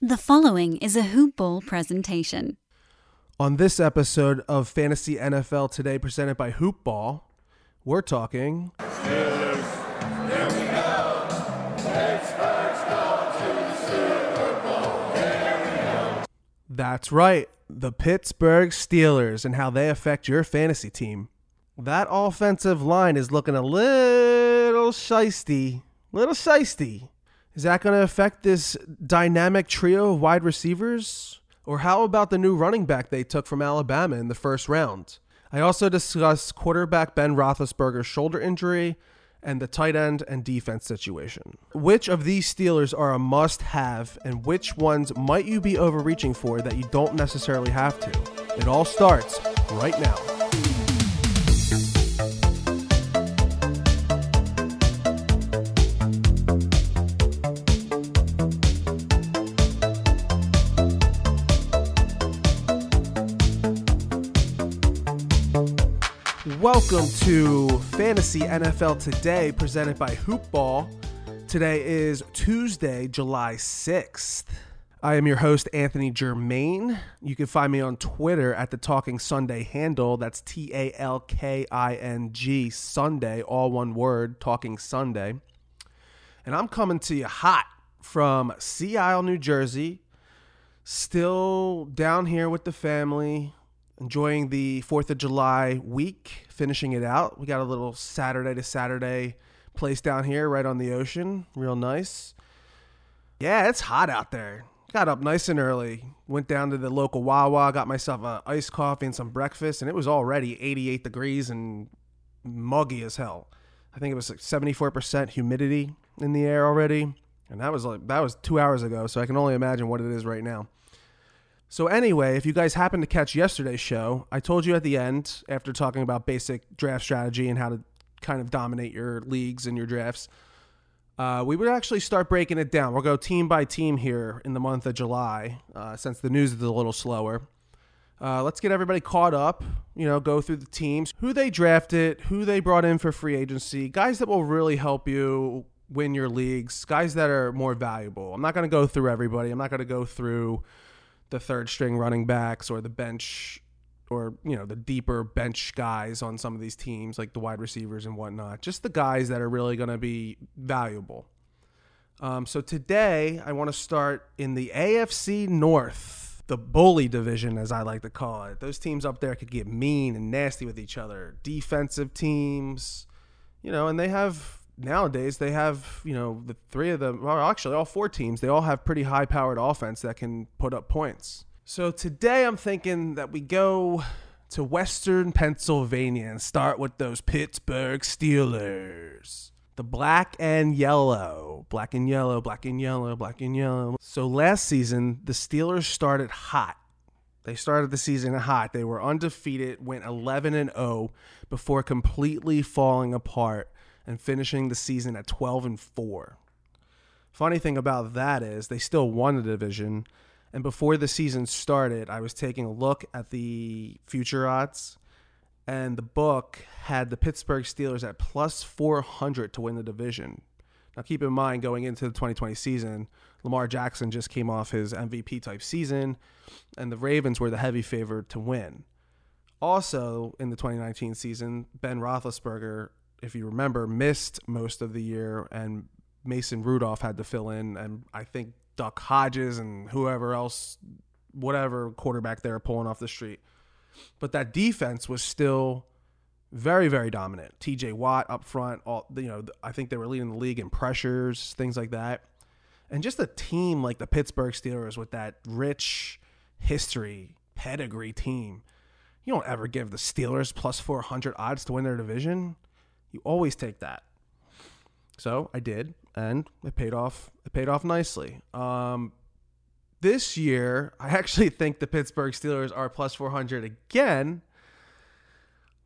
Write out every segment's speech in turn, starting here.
The following is a Hoop Ball presentation. On this episode of Fantasy NFL Today, presented by Hoop Ball, we're talking. That's right, the Pittsburgh Steelers and how they affect your fantasy team. That offensive line is looking a little shisty. Little shisty. Is that going to affect this dynamic trio of wide receivers? Or how about the new running back they took from Alabama in the first round? I also discuss quarterback Ben Roethlisberger's shoulder injury and the tight end and defense situation. Which of these Steelers are a must have, and which ones might you be overreaching for that you don't necessarily have to? It all starts right now. Welcome to Fantasy NFL Today, presented by Hoopball. Today is Tuesday, July 6th. I am your host, Anthony Germain. You can find me on Twitter at the Talking Sunday handle. That's T A L K I N G Sunday, all one word, Talking Sunday. And I'm coming to you hot from Sea Isle, New Jersey. Still down here with the family, enjoying the 4th of July week, finishing it out. We got a little Saturday to Saturday place down here right on the ocean. Real nice. Yeah, it's hot out there. Got up nice and early. Went down to the local Wawa, got myself a iced coffee and some breakfast, and it was already 88 degrees and muggy as hell. I think it was like 74% humidity in the air already. And that was like that was 2 hours ago, so I can only imagine what it is right now. So, anyway, if you guys happened to catch yesterday's show, I told you at the end, after talking about basic draft strategy and how to kind of dominate your leagues and your drafts, uh, we would actually start breaking it down. We'll go team by team here in the month of July, uh, since the news is a little slower. Uh, let's get everybody caught up, you know, go through the teams, who they drafted, who they brought in for free agency, guys that will really help you win your leagues, guys that are more valuable. I'm not going to go through everybody. I'm not going to go through the third string running backs or the bench or you know the deeper bench guys on some of these teams like the wide receivers and whatnot. Just the guys that are really going to be valuable. Um, so today i want to start in the afc north the bully division as i like to call it. Those teams up there could get mean and nasty with each other. Defensive teams you know and they have nowadays they have you know the three of them well actually all four teams they all have pretty high powered offense that can put up points. So today i'm thinking that we go to western pennsylvania and start with those pittsburgh steelers. The black and yellow black and yellow black and yellow black and yellow. So last season the steelers started hot. They started the season hot. They were undefeated went 11 and 0 before completely falling apart and finishing the season at 12 and 4. Funny thing about that is they still won the division. And before the season started, I was taking a look at the future odds, and the book had the Pittsburgh Steelers at plus 400 to win the division. Now, keep in mind, going into the 2020 season, Lamar Jackson just came off his MVP type season, and the Ravens were the heavy favorite to win. Also, in the 2019 season, Ben Roethlisberger if you remember, missed most of the year, and Mason Rudolph had to fill in, and I think Duck Hodges and whoever else, whatever quarterback they were pulling off the street. But that defense was still very, very dominant. T.J. Watt up front, all you know, I think they were leading the league in pressures, things like that, and just a team like the Pittsburgh Steelers with that rich history, pedigree team. You don't ever give the Steelers plus 400 odds to win their division. You always take that. So I did, and it paid off. It paid off nicely. Um, this year, I actually think the Pittsburgh Steelers are plus 400 again.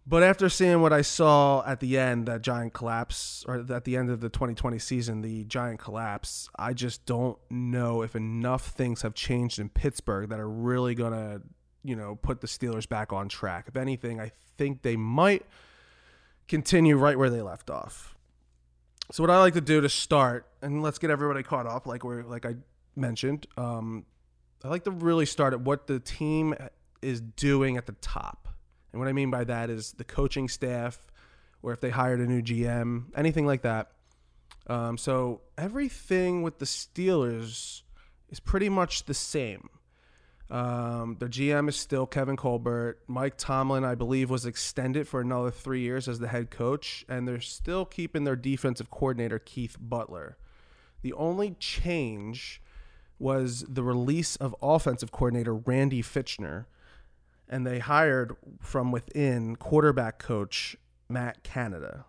But after seeing what I saw at the end, that giant collapse, or at the end of the 2020 season, the giant collapse, I just don't know if enough things have changed in Pittsburgh that are really going to, you know, put the Steelers back on track. If anything, I think they might continue right where they left off. So what I like to do to start, and let's get everybody caught up, like we're like I mentioned, um, I like to really start at what the team is doing at the top. And what I mean by that is the coaching staff, or if they hired a new GM, anything like that. Um, so everything with the Steelers is pretty much the same. Um, their GM is still Kevin Colbert. Mike Tomlin, I believe, was extended for another three years as the head coach, and they're still keeping their defensive coordinator, Keith Butler. The only change was the release of offensive coordinator Randy Fichtner, and they hired from within quarterback coach Matt Canada.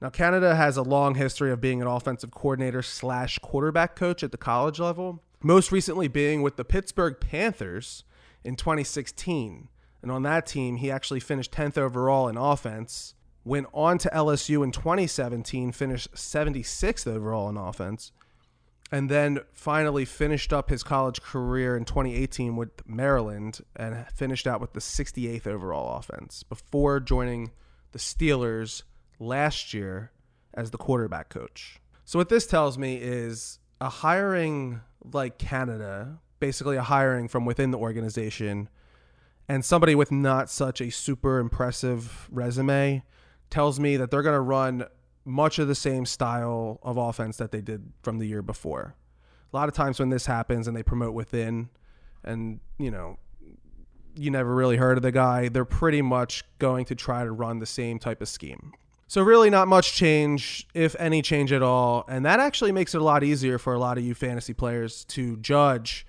Now, Canada has a long history of being an offensive coordinator slash quarterback coach at the college level, most recently being with the Pittsburgh Panthers in 2016. And on that team, he actually finished 10th overall in offense. Went on to LSU in 2017, finished 76th overall in offense. And then finally finished up his college career in 2018 with Maryland and finished out with the 68th overall offense before joining the Steelers last year as the quarterback coach. So what this tells me is a hiring like Canada, basically a hiring from within the organization, and somebody with not such a super impressive resume tells me that they're going to run much of the same style of offense that they did from the year before. A lot of times when this happens and they promote within and, you know, you never really heard of the guy, they're pretty much going to try to run the same type of scheme. So really not much change, if any change at all, and that actually makes it a lot easier for a lot of you fantasy players to judge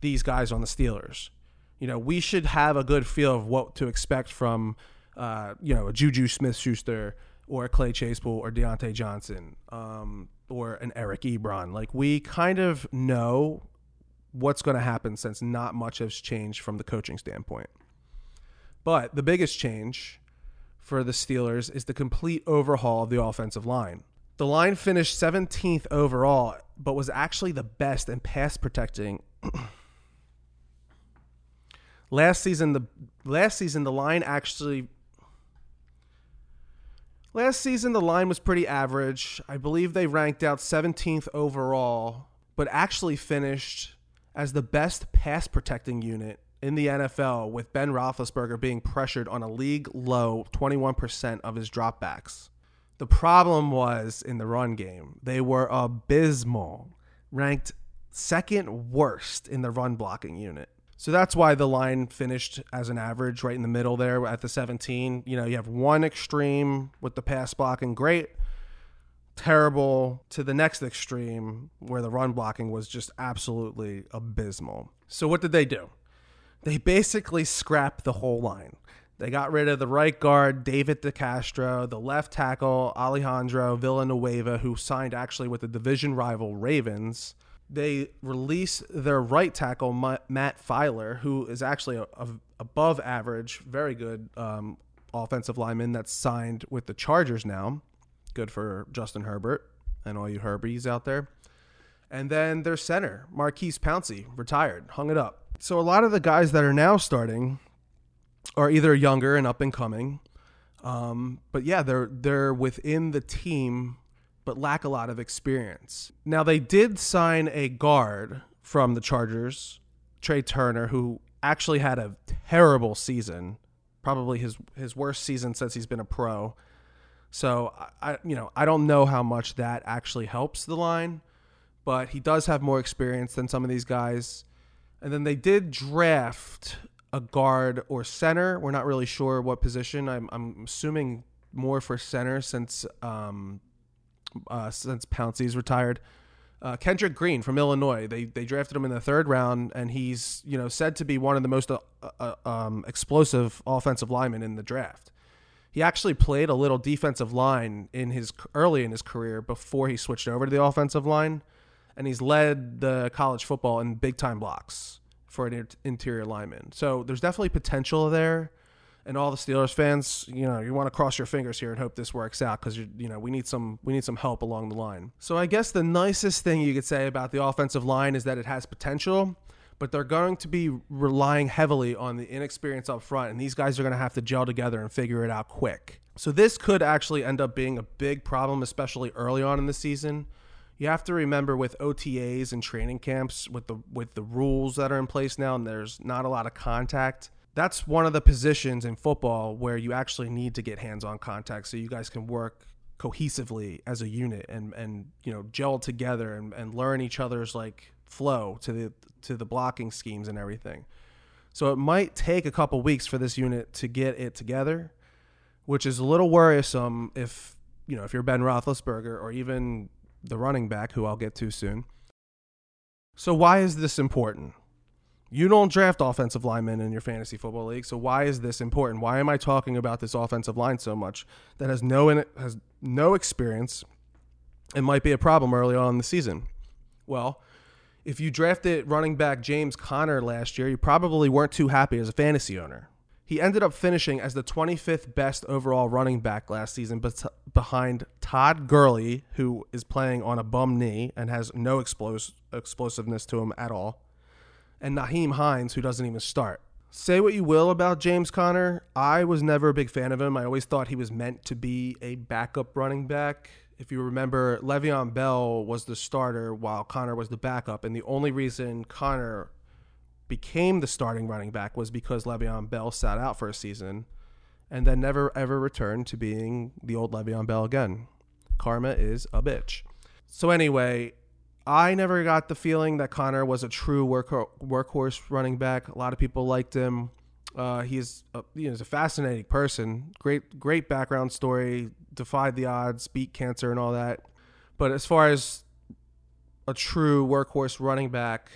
these guys on the Steelers. You know, we should have a good feel of what to expect from, uh, you know, a Juju Smith-Schuster or a Clay Chasepool or Diontae Johnson um, or an Eric Ebron. Like we kind of know what's going to happen since not much has changed from the coaching standpoint. But the biggest change for the Steelers is the complete overhaul of the offensive line. The line finished 17th overall, but was actually the best in pass protecting. last season, the last season the line actually last season the line was pretty average. I believe they ranked out 17th overall, but actually finished as the best pass protecting unit in the NFL with Ben Roethlisberger being pressured on a league low 21% of his dropbacks. The problem was in the run game. They were abysmal, ranked second worst in the run blocking unit. So that's why the line finished as an average right in the middle there at the 17. You know, you have one extreme with the pass blocking great, terrible to the next extreme where the run blocking was just absolutely abysmal. So what did they do? They basically scrapped the whole line. They got rid of the right guard, David DeCastro, the left tackle, Alejandro Villanueva, who signed actually with the division rival Ravens. They released their right tackle, Matt Feiler, who is actually a, a above average, very good um, offensive lineman that's signed with the Chargers now. Good for Justin Herbert and all you Herbies out there. And then their center, Maurkice Pouncey, retired, hung it up. So a lot of the guys that are now starting are either younger and up and coming, um, but yeah, they're they're within the team, but lack a lot of experience. Now they did sign a guard from the Chargers, Trai Turner, who actually had a terrible season, probably his his worst season since he's been a pro. So I, you know, I don't know how much that actually helps the line, but he does have more experience than some of these guys. And then they did draft a guard or center. We're not really sure what position. I'm, I'm assuming more for center since um, uh, since Pouncey's retired. Uh, Kendrick Green from Illinois. They they drafted him in the third round, and he's you know said to be one of the most uh, uh, um, explosive offensive linemen in the draft. He actually played a little defensive line in his early in his career before he switched over to the offensive line and he's led the college football in big time blocks for an interior lineman. So there's definitely potential there. And all the Steelers fans, you know, you want to cross your fingers here and hope this works out because you know we need some we need some help along the line. So I guess the nicest thing you could say about the offensive line is that it has potential, but they're going to be relying heavily on the inexperience up front, and these guys are going to have to gel together and figure it out quick. So this could actually end up being a big problem, especially early on in the season You have to remember with OTAs and training camps, with the with the rules that are in place now, and there's not a lot of contact. That's one of the positions in football where you actually need to get hands-on contact, so you guys can work cohesively as a unit and and you know gel together and, and learn each other's like flow to the to the blocking schemes and everything. So it might take a couple weeks for this unit to get it together, which is a little worrisome if you know if you're Ben Roethlisberger or even the running back, who I'll get to soon. So why is this important? You don't draft offensive linemen in your fantasy football league, so why is this important? Why am I talking about this offensive line so much that has no in has no experience and might be a problem early on in the season? Well, if you drafted running back James Conner last year, you probably weren't too happy as a fantasy owner. He ended up finishing as the 25th best overall running back last season, but behind Todd Gurley, who is playing on a bum knee and has no explos- explosiveness to him at all, and Nyheim Hines, who doesn't even start. Say what you will about James Conner. I was never a big fan of him. I always thought he was meant to be a backup running back. If you remember, Le'Veon Bell was the starter while Conner was the backup, and the only reason Conner became the starting running back was because Le'Veon Bell sat out for a season and then never ever returned to being the old Le'Veon Bell again. Karma is a bitch. So anyway, I never got the feeling that Conner was a true work, workhorse running back. A lot of people liked him. Uh, he's a, you know, he's a fascinating person. Great great background story. Defied the odds, beat cancer, and all that. But as far as a true workhorse running back,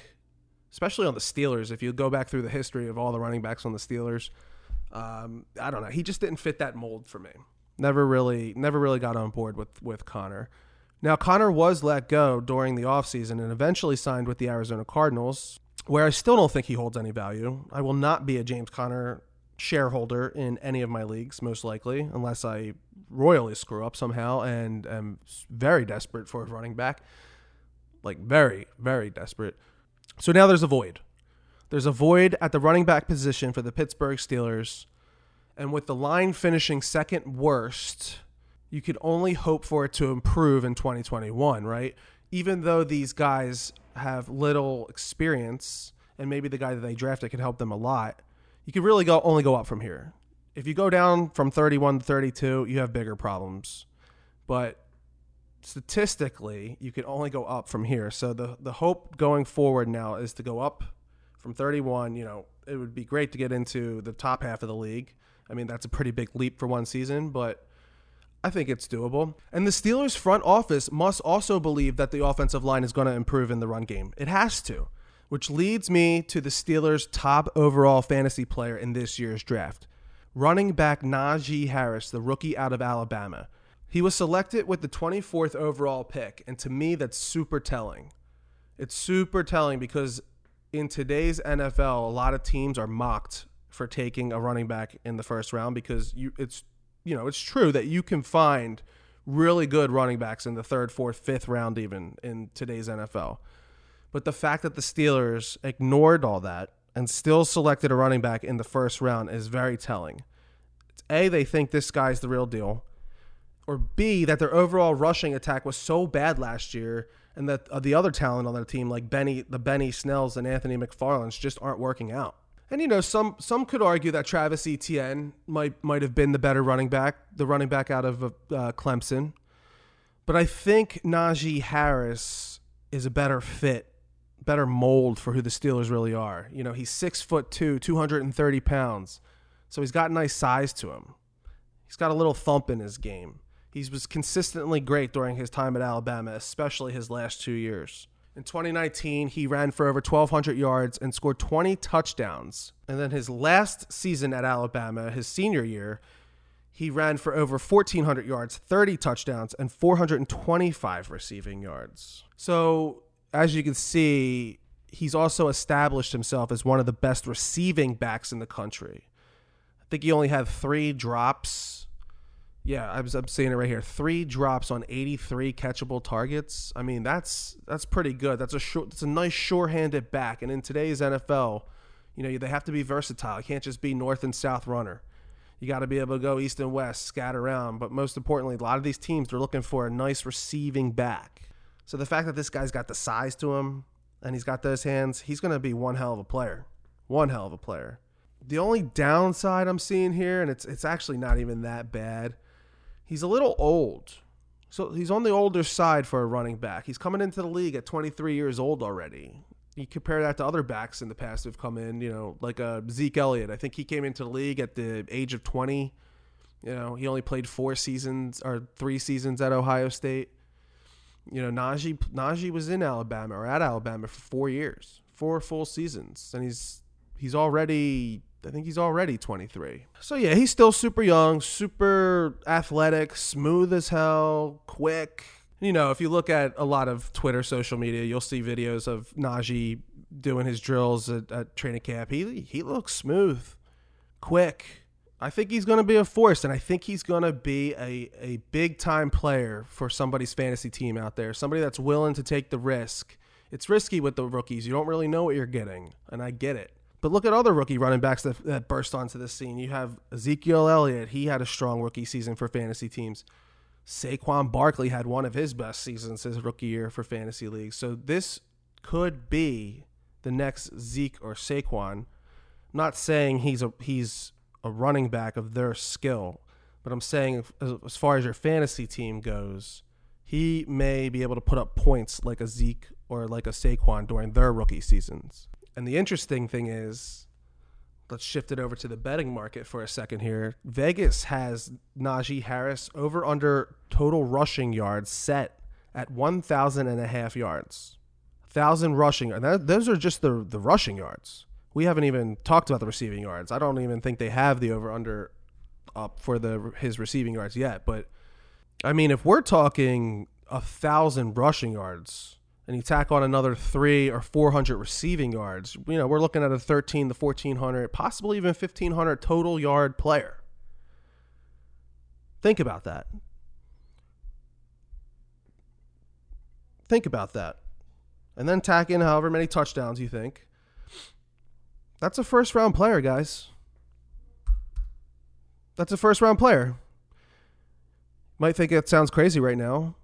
especially on the Steelers. If you go back through the history of all the running backs on the Steelers, um, I don't know. He just didn't fit that mold for me. Never really, never really got on board with with Conner. Now Conner was let go during the offseason and eventually signed with the Arizona Cardinals, where I still don't think he holds any value. I will not be a James Conner shareholder in any of my leagues, most likely, unless I royally screw up somehow and am very desperate for a running back. Like very, very desperate. So now there's a void. There's a void at the running back position for the Pittsburgh Steelers. And with the line finishing second worst, you could only hope for it to improve in 2021, right? Even though these guys have little experience, and maybe the guy that they drafted could help them a lot, you could really go only go up from here. If you go down from 31 to 32, you have bigger problems. But statistically, you can only go up from here. So the the hope going forward now is to go up from 31. You know, it would be great to get into the top half of the league. I mean, that's a pretty big leap for one season, but I think it's doable. And the Steelers' front office must also believe that the offensive line is going to improve in the run game. It has to, which leads me to the Steelers' top overall fantasy player in this year's draft. Running back Najee Harris, the rookie out of Alabama. He was selected with the 24th overall pick, and to me, that's super telling. It's super telling because in today's NFL, a lot of teams are mocked for taking a running back in the first round because you it's you know it's true that you can find really good running backs in the third, fourth, fifth round even in today's NFL. But the fact that the Steelers ignored all that and still selected a running back in the first round is very telling. It's a they think this guy's the real deal or B that their overall rushing attack was so bad last year, and that uh, the other talent on their team, like Benny, the Benny Snells and Anthony McFarland's, just aren't working out. And you know, some some could argue that Travis Etienne might might have been the better running back, the running back out of uh, Clemson. But I think Najee Harris is a better fit, better mold for who the Steelers really are. You know, he's six foot two, two hundred and thirty pounds, so he's got nice size to him. He's got a little thump in his game. He was consistently great during his time at Alabama, especially his last two years. In 2019, he ran for over 1,200 yards and scored 20 touchdowns. And then his last season at Alabama, his senior year, he ran for over 1,400 yards, 30 touchdowns, and 425 receiving yards. So, as you can see, he's also established himself as one of the best receiving backs in the country. I think he only had three drops yeah, I'm, I'm seeing it right here. Three drops on 83 catchable targets. I mean, that's that's pretty good. That's a short. That's a nice sure-handed back. And in today's NFL, you know, they have to be versatile. You can't just be north and south runner. You got to be able to go east and west, scatter around. But most importantly, a lot of these teams they're looking for a nice receiving back. So the fact that this guy's got the size to him and he's got those hands, he's going to be one hell of a player. One hell of a player. The only downside I'm seeing here, and it's it's actually not even that bad, he's a little old. So he's on the older side for a running back. He's coming into the league at 23 years old already. You compare that to other backs in the past who've come in, you know, like uh, Zeke Elliott. I think he came into the league at the age of 20. You know, he only played four seasons or three seasons at Ohio State. You know, Najee Najee was in Alabama or at Alabama for four years, four full seasons, and he's he's already I think he's already 23. So yeah, he's still super young, super athletic, smooth as hell, quick. You know, if you look at a lot of Twitter, social media, you'll see videos of Najee doing his drills at, at training camp. He he looks smooth, quick. I think he's going to be a force, and I think he's going to be a, a big time player for somebody's fantasy team out there. Somebody that's willing to take the risk. It's risky with the rookies. You don't really know what you're getting, and I get it. But look at other rookie running backs that, that burst onto the scene. You have Ezekiel Elliott. He had a strong rookie season for fantasy teams. Saquon Barkley had one of his best seasons his rookie year for fantasy leagues. So this could be the next Zeke or Saquon. I'm not saying he's a he's a running back of their skill, but I'm saying as far as your fantasy team goes, he may be able to put up points like a Zeke or like a Saquon during their rookie seasons. And the interesting thing is, let's shift it over to the betting market for a second here. Vegas has Najee Harris over under total rushing yards set at 1,000 and a half yards. 1,000 rushing. That, those are just the, the rushing yards. We haven't even talked about the receiving yards. I don't even think they have the over under up for the his receiving yards yet. But I mean, if we're talking a thousand rushing yards, and you tack on another three or 400 receiving yards, you know, we're looking at a 13 to 1400, possibly even 1500 total yard player. Think about that. Think about that. And then tack in however many touchdowns you think. That's a first round player, guys. That's a first round player. Might think it sounds crazy right now,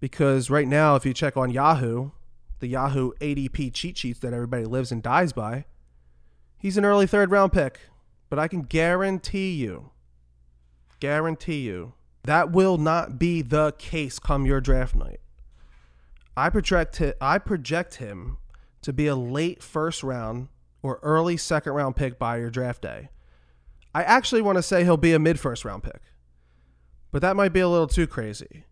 because right now, if you check on Yahoo, the Yahoo ADP cheat sheets that everybody lives and dies by, he's an early third round pick. But I can guarantee you, guarantee you, that will not be the case come your draft night. I project I project him to be a late first round or early second round pick by your draft day. I actually want to say he'll be a mid first round pick, but that might be a little too crazy.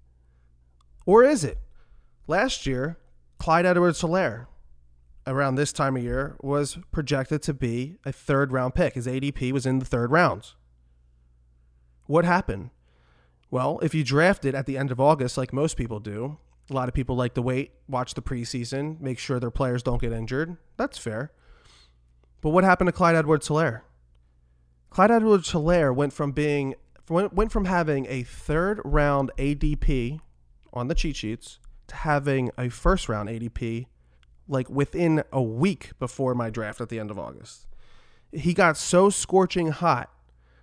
Or is it? Last year, Clyde Edwards Helaire, around this time of year, was projected to be a third round pick. His ADP was in the third round. What happened? Well, if you drafted at the end of August, like most people do, a lot of people like to wait, watch the preseason, make sure their players don't get injured. That's fair. But what happened to Clyde Edwards Helaire? Clyde Edwards Helaire went from being went from having a third round ADP on the cheat sheets to having a first round ADP like within a week before my draft at the end of August. He got so scorching hot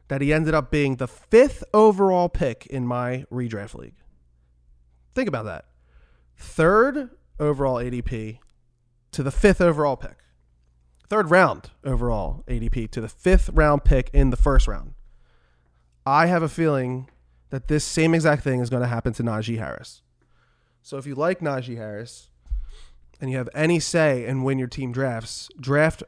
that he ended up being the fifth overall pick in my redraft league. Think about that. Third overall ADP to the fifth overall pick. Third round overall ADP to the fifth round pick in the first round. I have a feeling that this same exact thing is going to happen to Najee Harris. So if you like Najee Harris and you have any say in when your team drafts, draft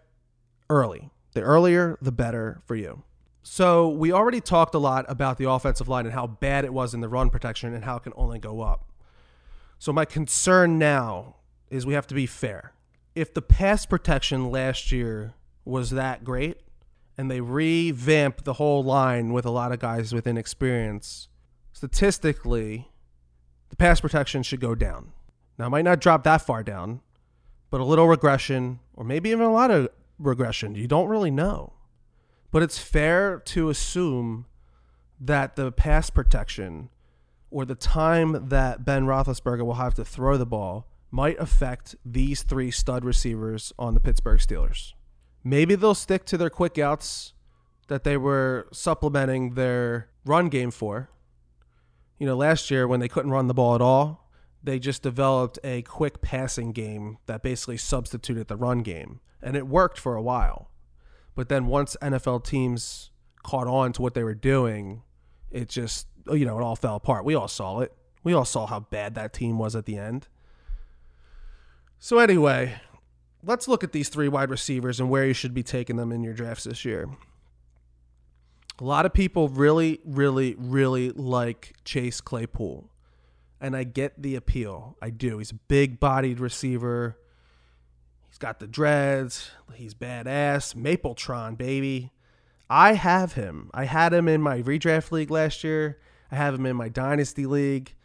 early. The earlier, the better for you. So we already talked a lot about the offensive line and how bad it was in the run protection and how it can only go up. So my concern now is we have to be fair. If the pass protection last year was that great and they revamp the whole line with a lot of guys with inexperience, statistically, the pass protection should go down. Now, it might not drop that far down, but a little regression, or maybe even a lot of regression, you don't really know. But it's fair to assume that the pass protection or the time that Ben Roethlisberger will have to throw the ball might affect these three stud receivers on the Pittsburgh Steelers. Maybe they'll stick to their quick outs that they were supplementing their run game for. You know, last year when they couldn't run the ball at all, they just developed a quick passing game that basically substituted the run game. And it worked for a while. But then once NFL teams caught on to what they were doing, it just, you know, it all fell apart. We all saw it. We all saw how bad that team was at the end. So, anyway, let's look at these three wide receivers and where you should be taking them in your drafts this year. A lot of people really, really, really like Chase Claypool. And I get the appeal. I do. He's a big bodied receiver. He's got the dreads. He's badass. Mapletron, baby. I have him. I had him in my redraft league last year. I have him in my dynasty league.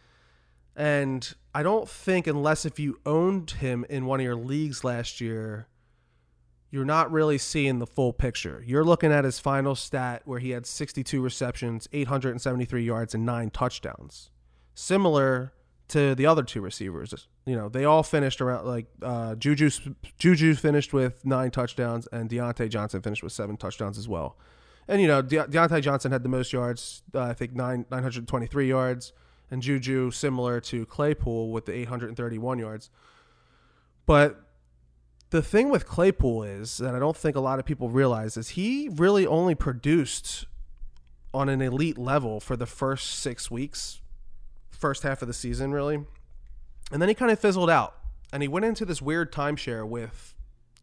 And I don't think, unless if you owned him in one of your leagues last year, you're not really seeing the full picture. You're looking at his final stat where he had 62 receptions, 873 yards, and nine touchdowns. Similar to the other two receivers. You know, they all finished around like uh, Juju. Juju finished with nine touchdowns, and Diontae Johnson finished with seven touchdowns as well. And you know, De- Diontae Johnson had the most yards. Uh, I think nine 923 yards, and Juju similar to Claypool with the 831 yards. But the thing with Claypool is that I don't think a lot of people realize is he really only produced on an elite level for the first six weeks, first half of the season, really. And then he kind of fizzled out and he went into this weird timeshare with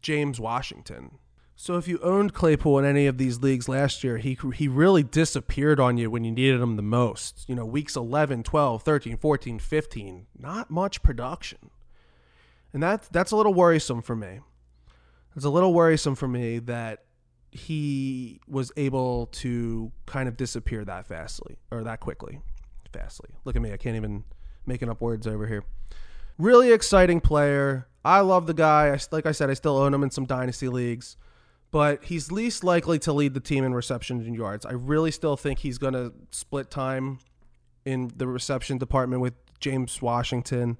James Washington. So if you owned Claypool in any of these leagues last year, he he really disappeared on you when you needed him the most. You know, weeks 11, 12, 13, 14, 15, not much production. And that that's a little worrisome for me. It's a little worrisome for me that he was able to kind of disappear that fastly or that quickly. Fastly. Look at me, I can't even making up words over here. Really exciting player. I love the guy. I, like I said, I still own him in some dynasty leagues, but he's least likely to lead the team in receptions and yards. I really still think he's going to split time in the reception department with James Washington.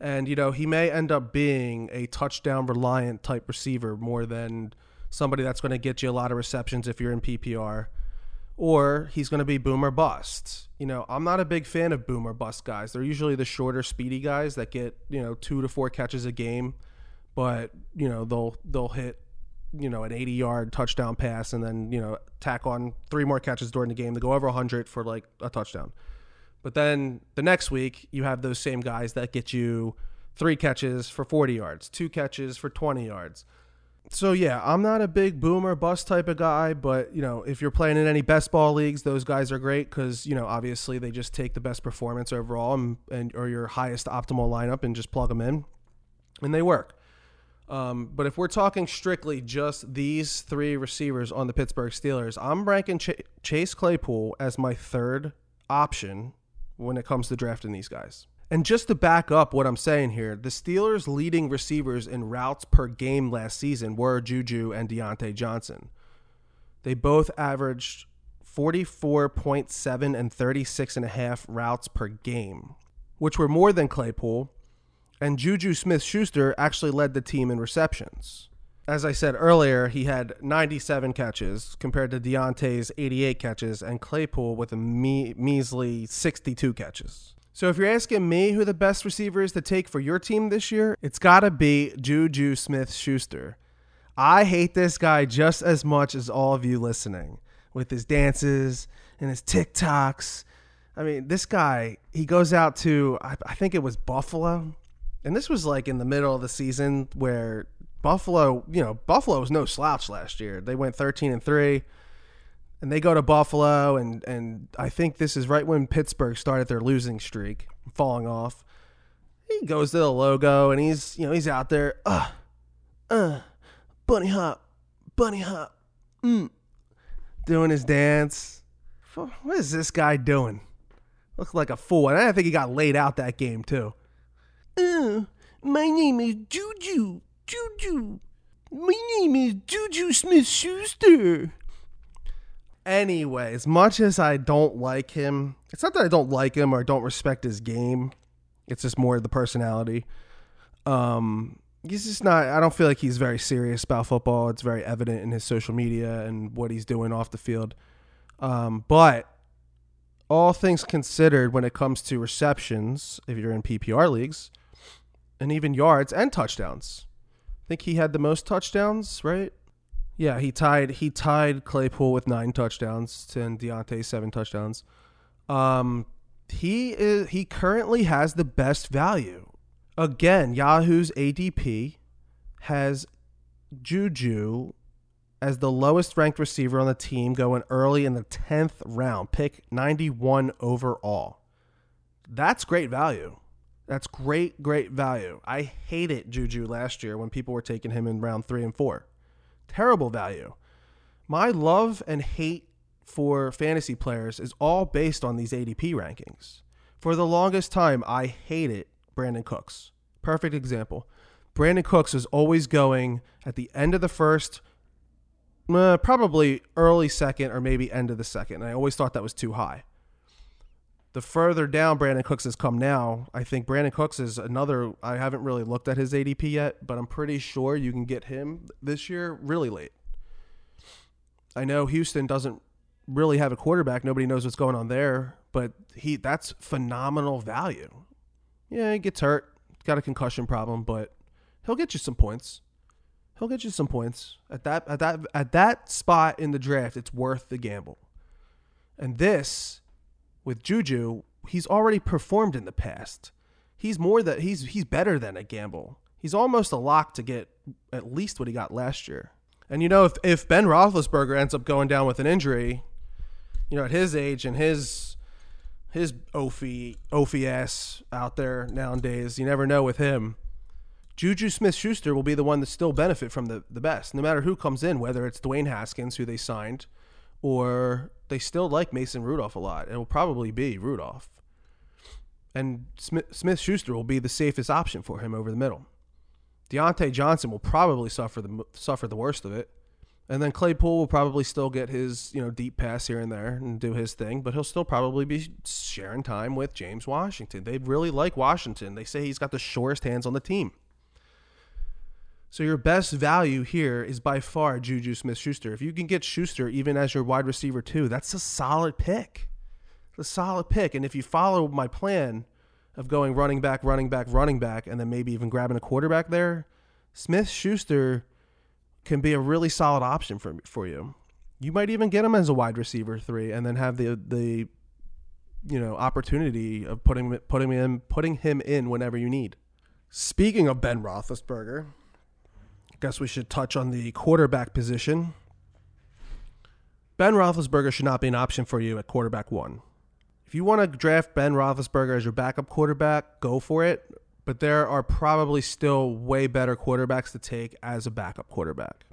And, you know, he may end up being a touchdown reliant type receiver more than somebody that's going to get you a lot of receptions if you're in PPR. Or he's going to be boomer bust. You know, I'm not a big fan of boomer bust guys. They're usually the shorter, speedy guys that get, you know, two to four catches a game, but, you know, they'll they'll hit, you know, an 80 yard touchdown pass and then, you know, tack on three more catches during the game to go over 100 for like a touchdown. But then the next week, you have those same guys that get you three catches for 40 yards, two catches for 20 yards. So yeah, I'm not a big boomer bust type of guy, but you know, if you're playing in any best ball leagues, those guys are great because you know obviously they just take the best performance overall and, and or your highest optimal lineup and just plug them in, and they work. Um, but if we're talking strictly just these three receivers on the Pittsburgh Steelers, I'm ranking Ch- Chase Claypool as my third option when it comes to drafting these guys. And just to back up what I'm saying here, the Steelers' leading receivers in routes per game last season were Juju and Diontae Johnson. They both averaged 44.7 and 36.5 routes per game, which were more than Claypool. And Juju Smith Schuster actually led the team in receptions. As I said earlier, he had 97 catches compared to Diontae's 88 catches and Claypool with a me- measly 62 catches. So if you're asking me who the best receiver is to take for your team this year, it's got to be Juju Smith Schuster. I hate this guy just as much as all of you listening with his dances and his TikToks. I mean, this guy, he goes out to, I, I think it was Buffalo. And this was like in the middle of the season where Buffalo, you know, Buffalo was no slouch last year. They went 13 and 3 and they go to Buffalo and and I think this is right when Pittsburgh started their losing streak, falling off. He goes to the logo and he's, you know, he's out there, uh uh bunny hop, bunny hop. Mm. Doing his dance. What is this guy doing? Looks like a fool. And I think he got laid out that game too. Uh, my name is Juju. Juju. My name is Juju Smith Schuster. Anyway, as much as I don't like him, it's not that I don't like him or don't respect his game. It's just more the personality. Um, he's just not. I don't feel like he's very serious about football. It's very evident in his social media and what he's doing off the field. Um, but all things considered, when it comes to receptions, if you're in PPR leagues, and even yards and touchdowns, think he had the most touchdowns, right? Yeah, he tied he tied Claypool with nine touchdowns and Diontae seven touchdowns. Um, he is he currently has the best value. Again, Yahoo's ADP has Juju as the lowest ranked receiver on the team going early in the 10th round, pick 91 overall. That's great value. That's great, great value. I hated Juju last year when people were taking him in round three and four. Terrible value. My love and hate for fantasy players is all based on these ADP rankings. For the longest time, I hated Brandin Cooks. Perfect example. Brandin Cooks is always going at the end of the first, uh, probably early second or maybe end of the second. And I always thought that was too high. The further down Brandin Cooks has come now, I think Brandin Cooks is another. I haven't really looked at his ADP yet, but I'm pretty sure you can get him this year really late. I know Houston doesn't really have a quarterback. Nobody knows what's going on there, but he that's phenomenal value. Yeah, he gets hurt, got a concussion problem, but he'll get you some points. He'll get you some points at that at that at that spot in the draft. It's worth the gamble. And this with Juju, he's already performed in the past. He's more that he's he's better than a gamble. He's almost a lock to get at least what he got last year. And you know, if if Ben Roethlisberger ends up going down with an injury, you know, at his age and his his Ophi Ophi ass out there nowadays, you never know with him. Juju Smith Schuster will be the one that still benefit from the, the best, no matter who comes in, whether it's Dwayne Haskins, who they signed, or they still like Mason Rudolph a lot. It will probably be Rudolph. And Smith Schuster will be the safest option for him over the middle. Diontae Johnson will probably suffer the suffer the worst of it. And then Claypool will probably still get his, you know, deep pass here and there and do his thing, but he'll still probably be sharing time with James Washington. They really like Washington. They say he's got the shortest hands on the team. So your best value here is by far Juju Smith Schuster. If you can get Schuster even as your wide receiver too, that's a solid pick. It's a solid pick. And if you follow my plan of going running back, running back, running back, and then maybe even grabbing a quarterback there, Smith Schuster can be a really solid option for for you. You might even get him as a wide receiver three, and then have the the you know opportunity of putting putting him putting him in whenever you need. Speaking of Ben Roethlisberger, guess we should touch on the quarterback position. Ben Roethlisberger should not be an option for you at quarterback one. If you want to draft Ben Roethlisberger as your backup quarterback, go for it. But there are probably still way better quarterbacks to take as a backup quarterback.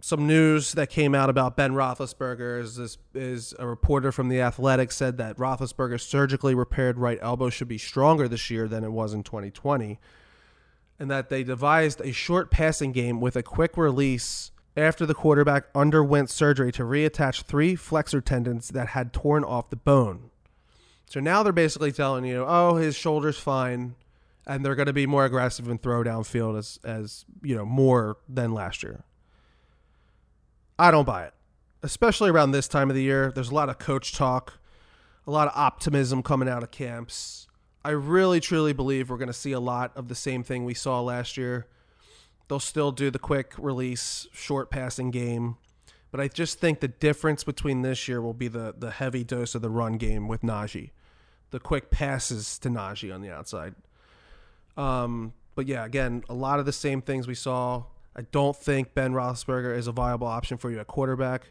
Some news that came out about Ben Roethlisberger is, this, is a reporter from The Athletic said that Roethlisberger's surgically repaired right elbow should be stronger this year than it was in 2020 and that they devised a short passing game with a quick release after the quarterback underwent surgery to reattach three flexor tendons that had torn off the bone. So now they're basically telling you, oh, his shoulder's fine, and they're going to be more aggressive and throw downfield as, as you know more than last year. I don't buy it, especially around this time of the year. There's a lot of coach talk, a lot of optimism coming out of camps. I really truly believe we're going to see a lot of the same thing we saw last year. They'll still do the quick release, short passing game, but I just think the difference between this year will be the the heavy dose of the run game with Najee, the quick passes to Najee on the outside. Um, but yeah, again, a lot of the same things we saw. I don't think Ben Roethlisberger is a viable option for you at quarterback.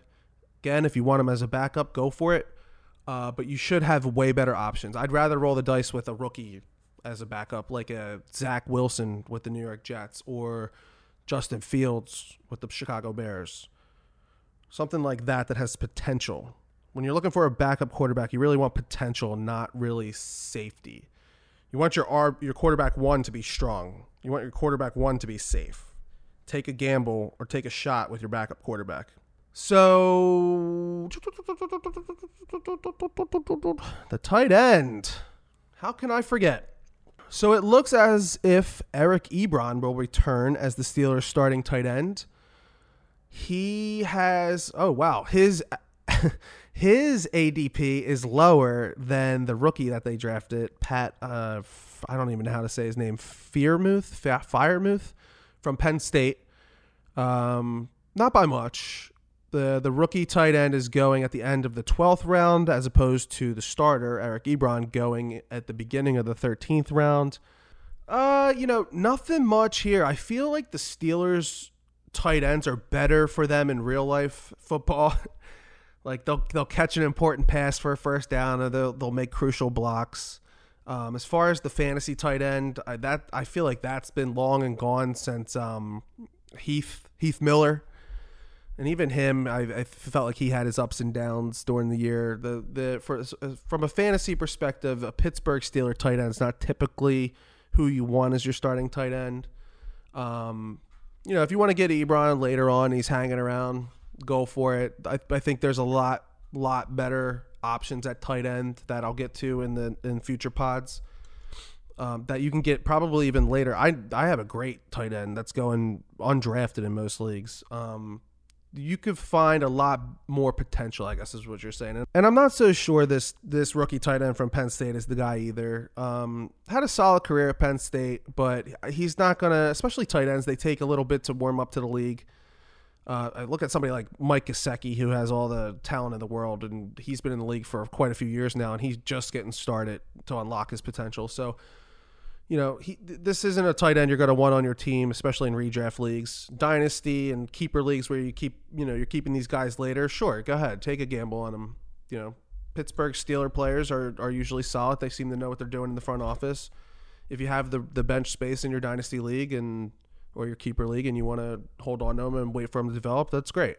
Again, if you want him as a backup, go for it. Uh, but you should have way better options. I'd rather roll the dice with a rookie as a backup, like a Zach Wilson with the New York Jets or Justin Fields with the Chicago Bears. Something like that that has potential. When you're looking for a backup quarterback, you really want potential, not really safety. You want your R, your quarterback one to be strong. You want your quarterback one to be safe. Take a gamble or take a shot with your backup quarterback. So the tight end. How can I forget? So it looks as if Eric Ebron will return as the Steelers' starting tight end. He has oh wow his his ADP is lower than the rookie that they drafted, Pat. Uh, I don't even know how to say his name. Fearmuth, Firemuth, from Penn State. Um, not by much. The The rookie tight end is going at the end of the twelfth round, as opposed to the starter Eric Ebron going at the beginning of the thirteenth round. Uh, you know, nothing much here. I feel like the Steelers tight ends are better for them in real life football. like they'll they'll catch an important pass for a first down, or they'll they'll make crucial blocks. Um, as far as the fantasy tight end, I, that I feel like that's been long and gone since um, Heath Heath Miller, and even him, I, I, felt like he had his ups and downs during the year. The the for, from a fantasy perspective, a Pittsburgh Steeler tight end is not typically who you want as your starting tight end. Um, you know, if you want to get Ebron later on, he's hanging around, go for it. I, I think there's a lot, lot better options at tight end that I'll get to in the in future pods. Um, that you can get probably even later. I I have a great tight end that's going undrafted in most leagues. Um, you could find a lot more potential, I guess is what you're saying. And I'm not so sure this this rookie tight end from Penn State is the guy either. Um, had a solid career at Penn State, but he's not gonna. Especially tight ends, they take a little bit to warm up to the league. Uh, I look at somebody like Mike Gesicki, who has all the talent in the world, and he's been in the league for quite a few years now, and he's just getting started to unlock his potential. So you know, he, this isn't a tight end you're going to want on your team, especially in redraft leagues, dynasty and keeper leagues where you keep, you know, you're keeping these guys later. Sure, go ahead, take a gamble on them. You know, Pittsburgh Steeler players are are usually solid. They seem to know what they're doing in the front office. If you have the the bench space in your dynasty league and or your keeper league and you want to hold on to them and wait for them to develop, that's great.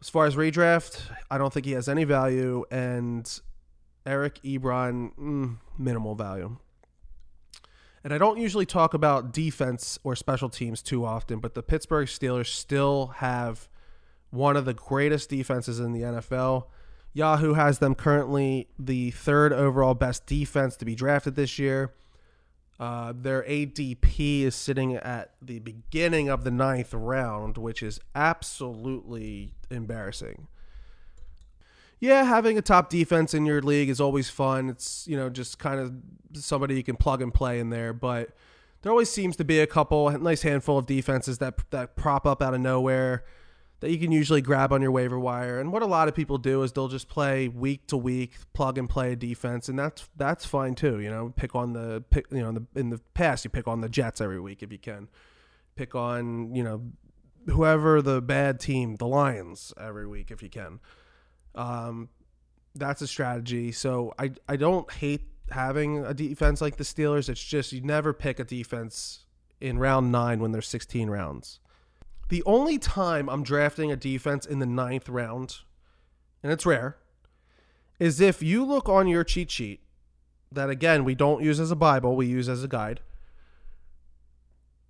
As far as redraft, I don't think he has any value, and Eric Ebron, mm, minimal value. And I don't usually talk about defense or special teams too often, but the Pittsburgh Steelers still have one of the greatest defenses in the NFL. Yahoo has them currently the third overall best defense to be drafted this year. Uh, their ADP is sitting at the beginning of the ninth round, which is absolutely embarrassing yeah, having a top defense in your league is always fun. It's, you know, just kind of somebody you can plug and play in there. But there always seems to be a couple, a nice handful of defenses that, that prop up out of nowhere that you can usually grab on your waiver wire. And what a lot of people do is they'll just play week to week, plug and play a defense, and that's that's fine too. You know, pick on the pick. You know, in the, in the past, you pick on the Jets every week if you can. Pick on you know whoever the bad team, the Lions, every week if you can. Um, that's a strategy. So I I don't hate having a defense like the Steelers. It's just you never pick a defense in round nine when there's 16 rounds. The only time I'm drafting a defense in the ninth round, and it's rare, is if you look on your cheat sheet that again we don't use as a Bible, we use as a guide.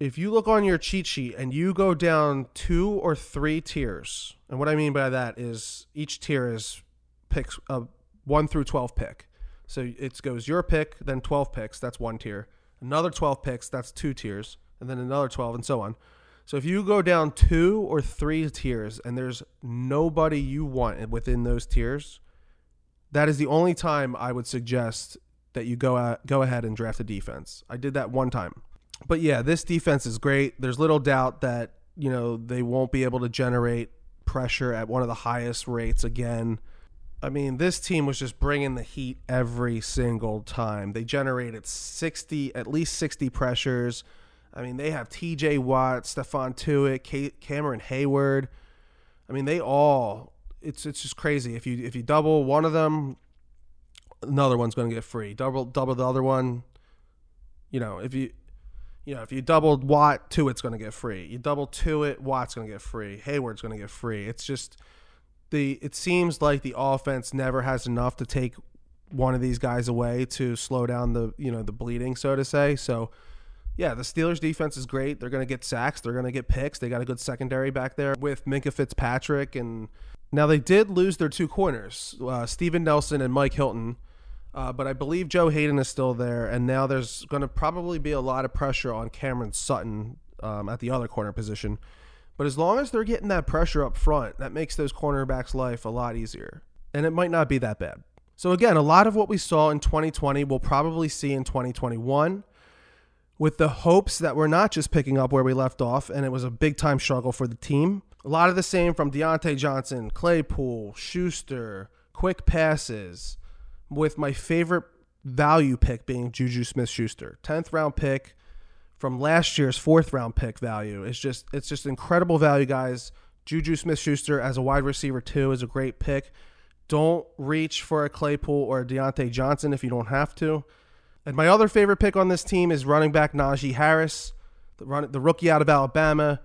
If you look on your cheat sheet and you go down two or three tiers, and what I mean by that is each tier is picks a one through twelve pick. So it goes your pick, then twelve picks, that's one tier. Another twelve picks, that's two tiers, and then another twelve, and so on. So if you go down two or three tiers and there's nobody you want within those tiers, that is the only time I would suggest that you go out, go ahead and draft a defense. I did that one time. But yeah, this defense is great. There's little doubt that, you know, they won't be able to generate pressure at one of the highest rates again. I mean, this team was just bringing the heat every single time. They generated 60, at least 60 pressures. I mean, they have TJ Watt, Stephon Tuitt, Cameron Heyward. I mean, they all it's it's just crazy. If you if you double one of them, another one's going to get free. Double double the other one, you know, if you you know, if you double Watt, Tuitt's going to get free. You double it Watt's going to get free. Heyward's going to get free. It's just the. It seems like the offense never has enough to take one of these guys away to slow down the you know the bleeding, so to say. So, yeah, the Steelers' defense is great. They're going to get sacks. They're going to get picks. They got a good secondary back there with Minkah Fitzpatrick, and now they did lose their two corners, uh, Steven Nelson and Mike Hilton. Uh, but I believe Joe Haden is still there, and now there's going to probably be a lot of pressure on Cameron Sutton um, at the other corner position. But as long as they're getting that pressure up front, that makes those cornerbacks' life a lot easier. and it might not be that bad. So, again, a lot of what we saw in 2020 we'll probably see in 2021 with the hopes that we're not just picking up where we left off, and it was a big time struggle for the team. A lot of the same from Diontae Johnson, Claypool, Schuster, quick passes, with my favorite value pick being Juju Smith Schuster. 10th round pick from last year's fourth round pick value. It's just it's just incredible value, guys. Juju Smith Schuster as a wide receiver too is a great pick. Don't reach for a Claypool or a Diontae Johnson if you don't have to. And my other favorite pick on this team is running back Najee Harris, the, run, the rookie out of Alabama.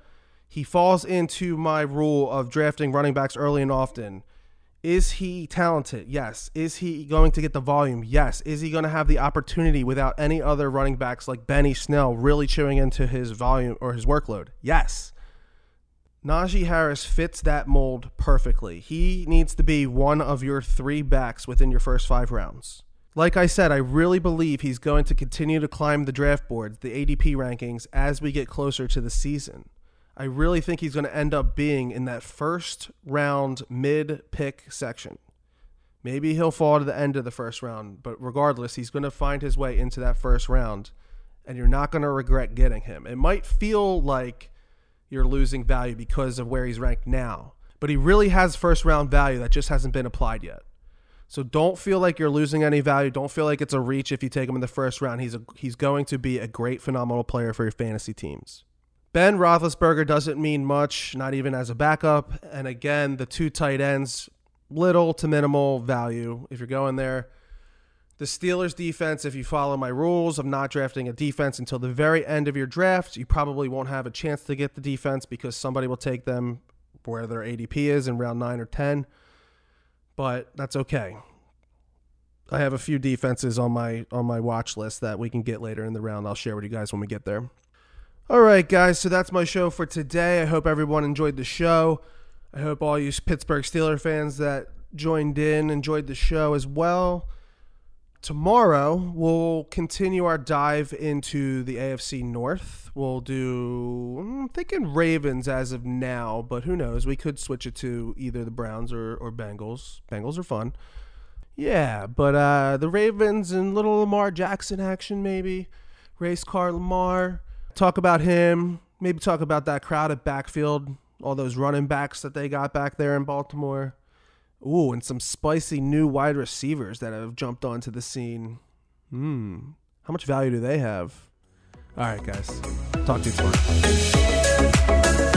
He falls into my rule of drafting running backs early and often. Is he talented? Yes. Is he going to get the volume? Yes. Is he going to have the opportunity without any other running backs like Benny Snell really chewing into his volume or his workload? Yes. Najee Harris fits that mold perfectly. He needs to be one of your three backs within your first five rounds. Like I said, I really believe he's going to continue to climb the draft boards, the ADP rankings, as we get closer to the season. I really think he's going to end up being in that first round mid pick section. Maybe he'll fall to the end of the first round, but regardless, he's going to find his way into that first round, and you're not going to regret getting him. It might feel like you're losing value because of where he's ranked now, but he really has first round value that just hasn't been applied yet. So don't feel like you're losing any value. Don't feel like it's a reach if you take him in the first round. He's a, he's going to be a great, phenomenal player for your fantasy teams. Ben Roethlisberger doesn't mean much, not even as a backup. And again, the two tight ends, little to minimal value if you're going there. The Steelers defense, if you follow my rules of not drafting a defense until the very end of your draft, you probably won't have a chance to get the defense because somebody will take them where their ADP is in round 9 or 10 but that's okay. I have a few defenses on my on my watch list that we can get later in the round. I'll share with you guys when we get there. All right, guys. So that's my show for today. I hope everyone enjoyed the show. I hope all you Pittsburgh Steeler fans that joined in enjoyed the show as well. Tomorrow, we'll continue our dive into the AFC North. We'll do, I'm thinking Ravens as of now, but who knows? We could switch it to either the Browns or, or Bengals. Bengals are fun. Yeah, but uh, the Ravens and little Lamar Jackson action, maybe. Race car Lamar. Talk about him. Maybe talk about that crowded backfield, all those running backs that they got back there in Baltimore. Ooh, and some spicy new wide receivers that have jumped onto the scene. Hmm. How much value do they have? All right, guys. Talk to you tomorrow.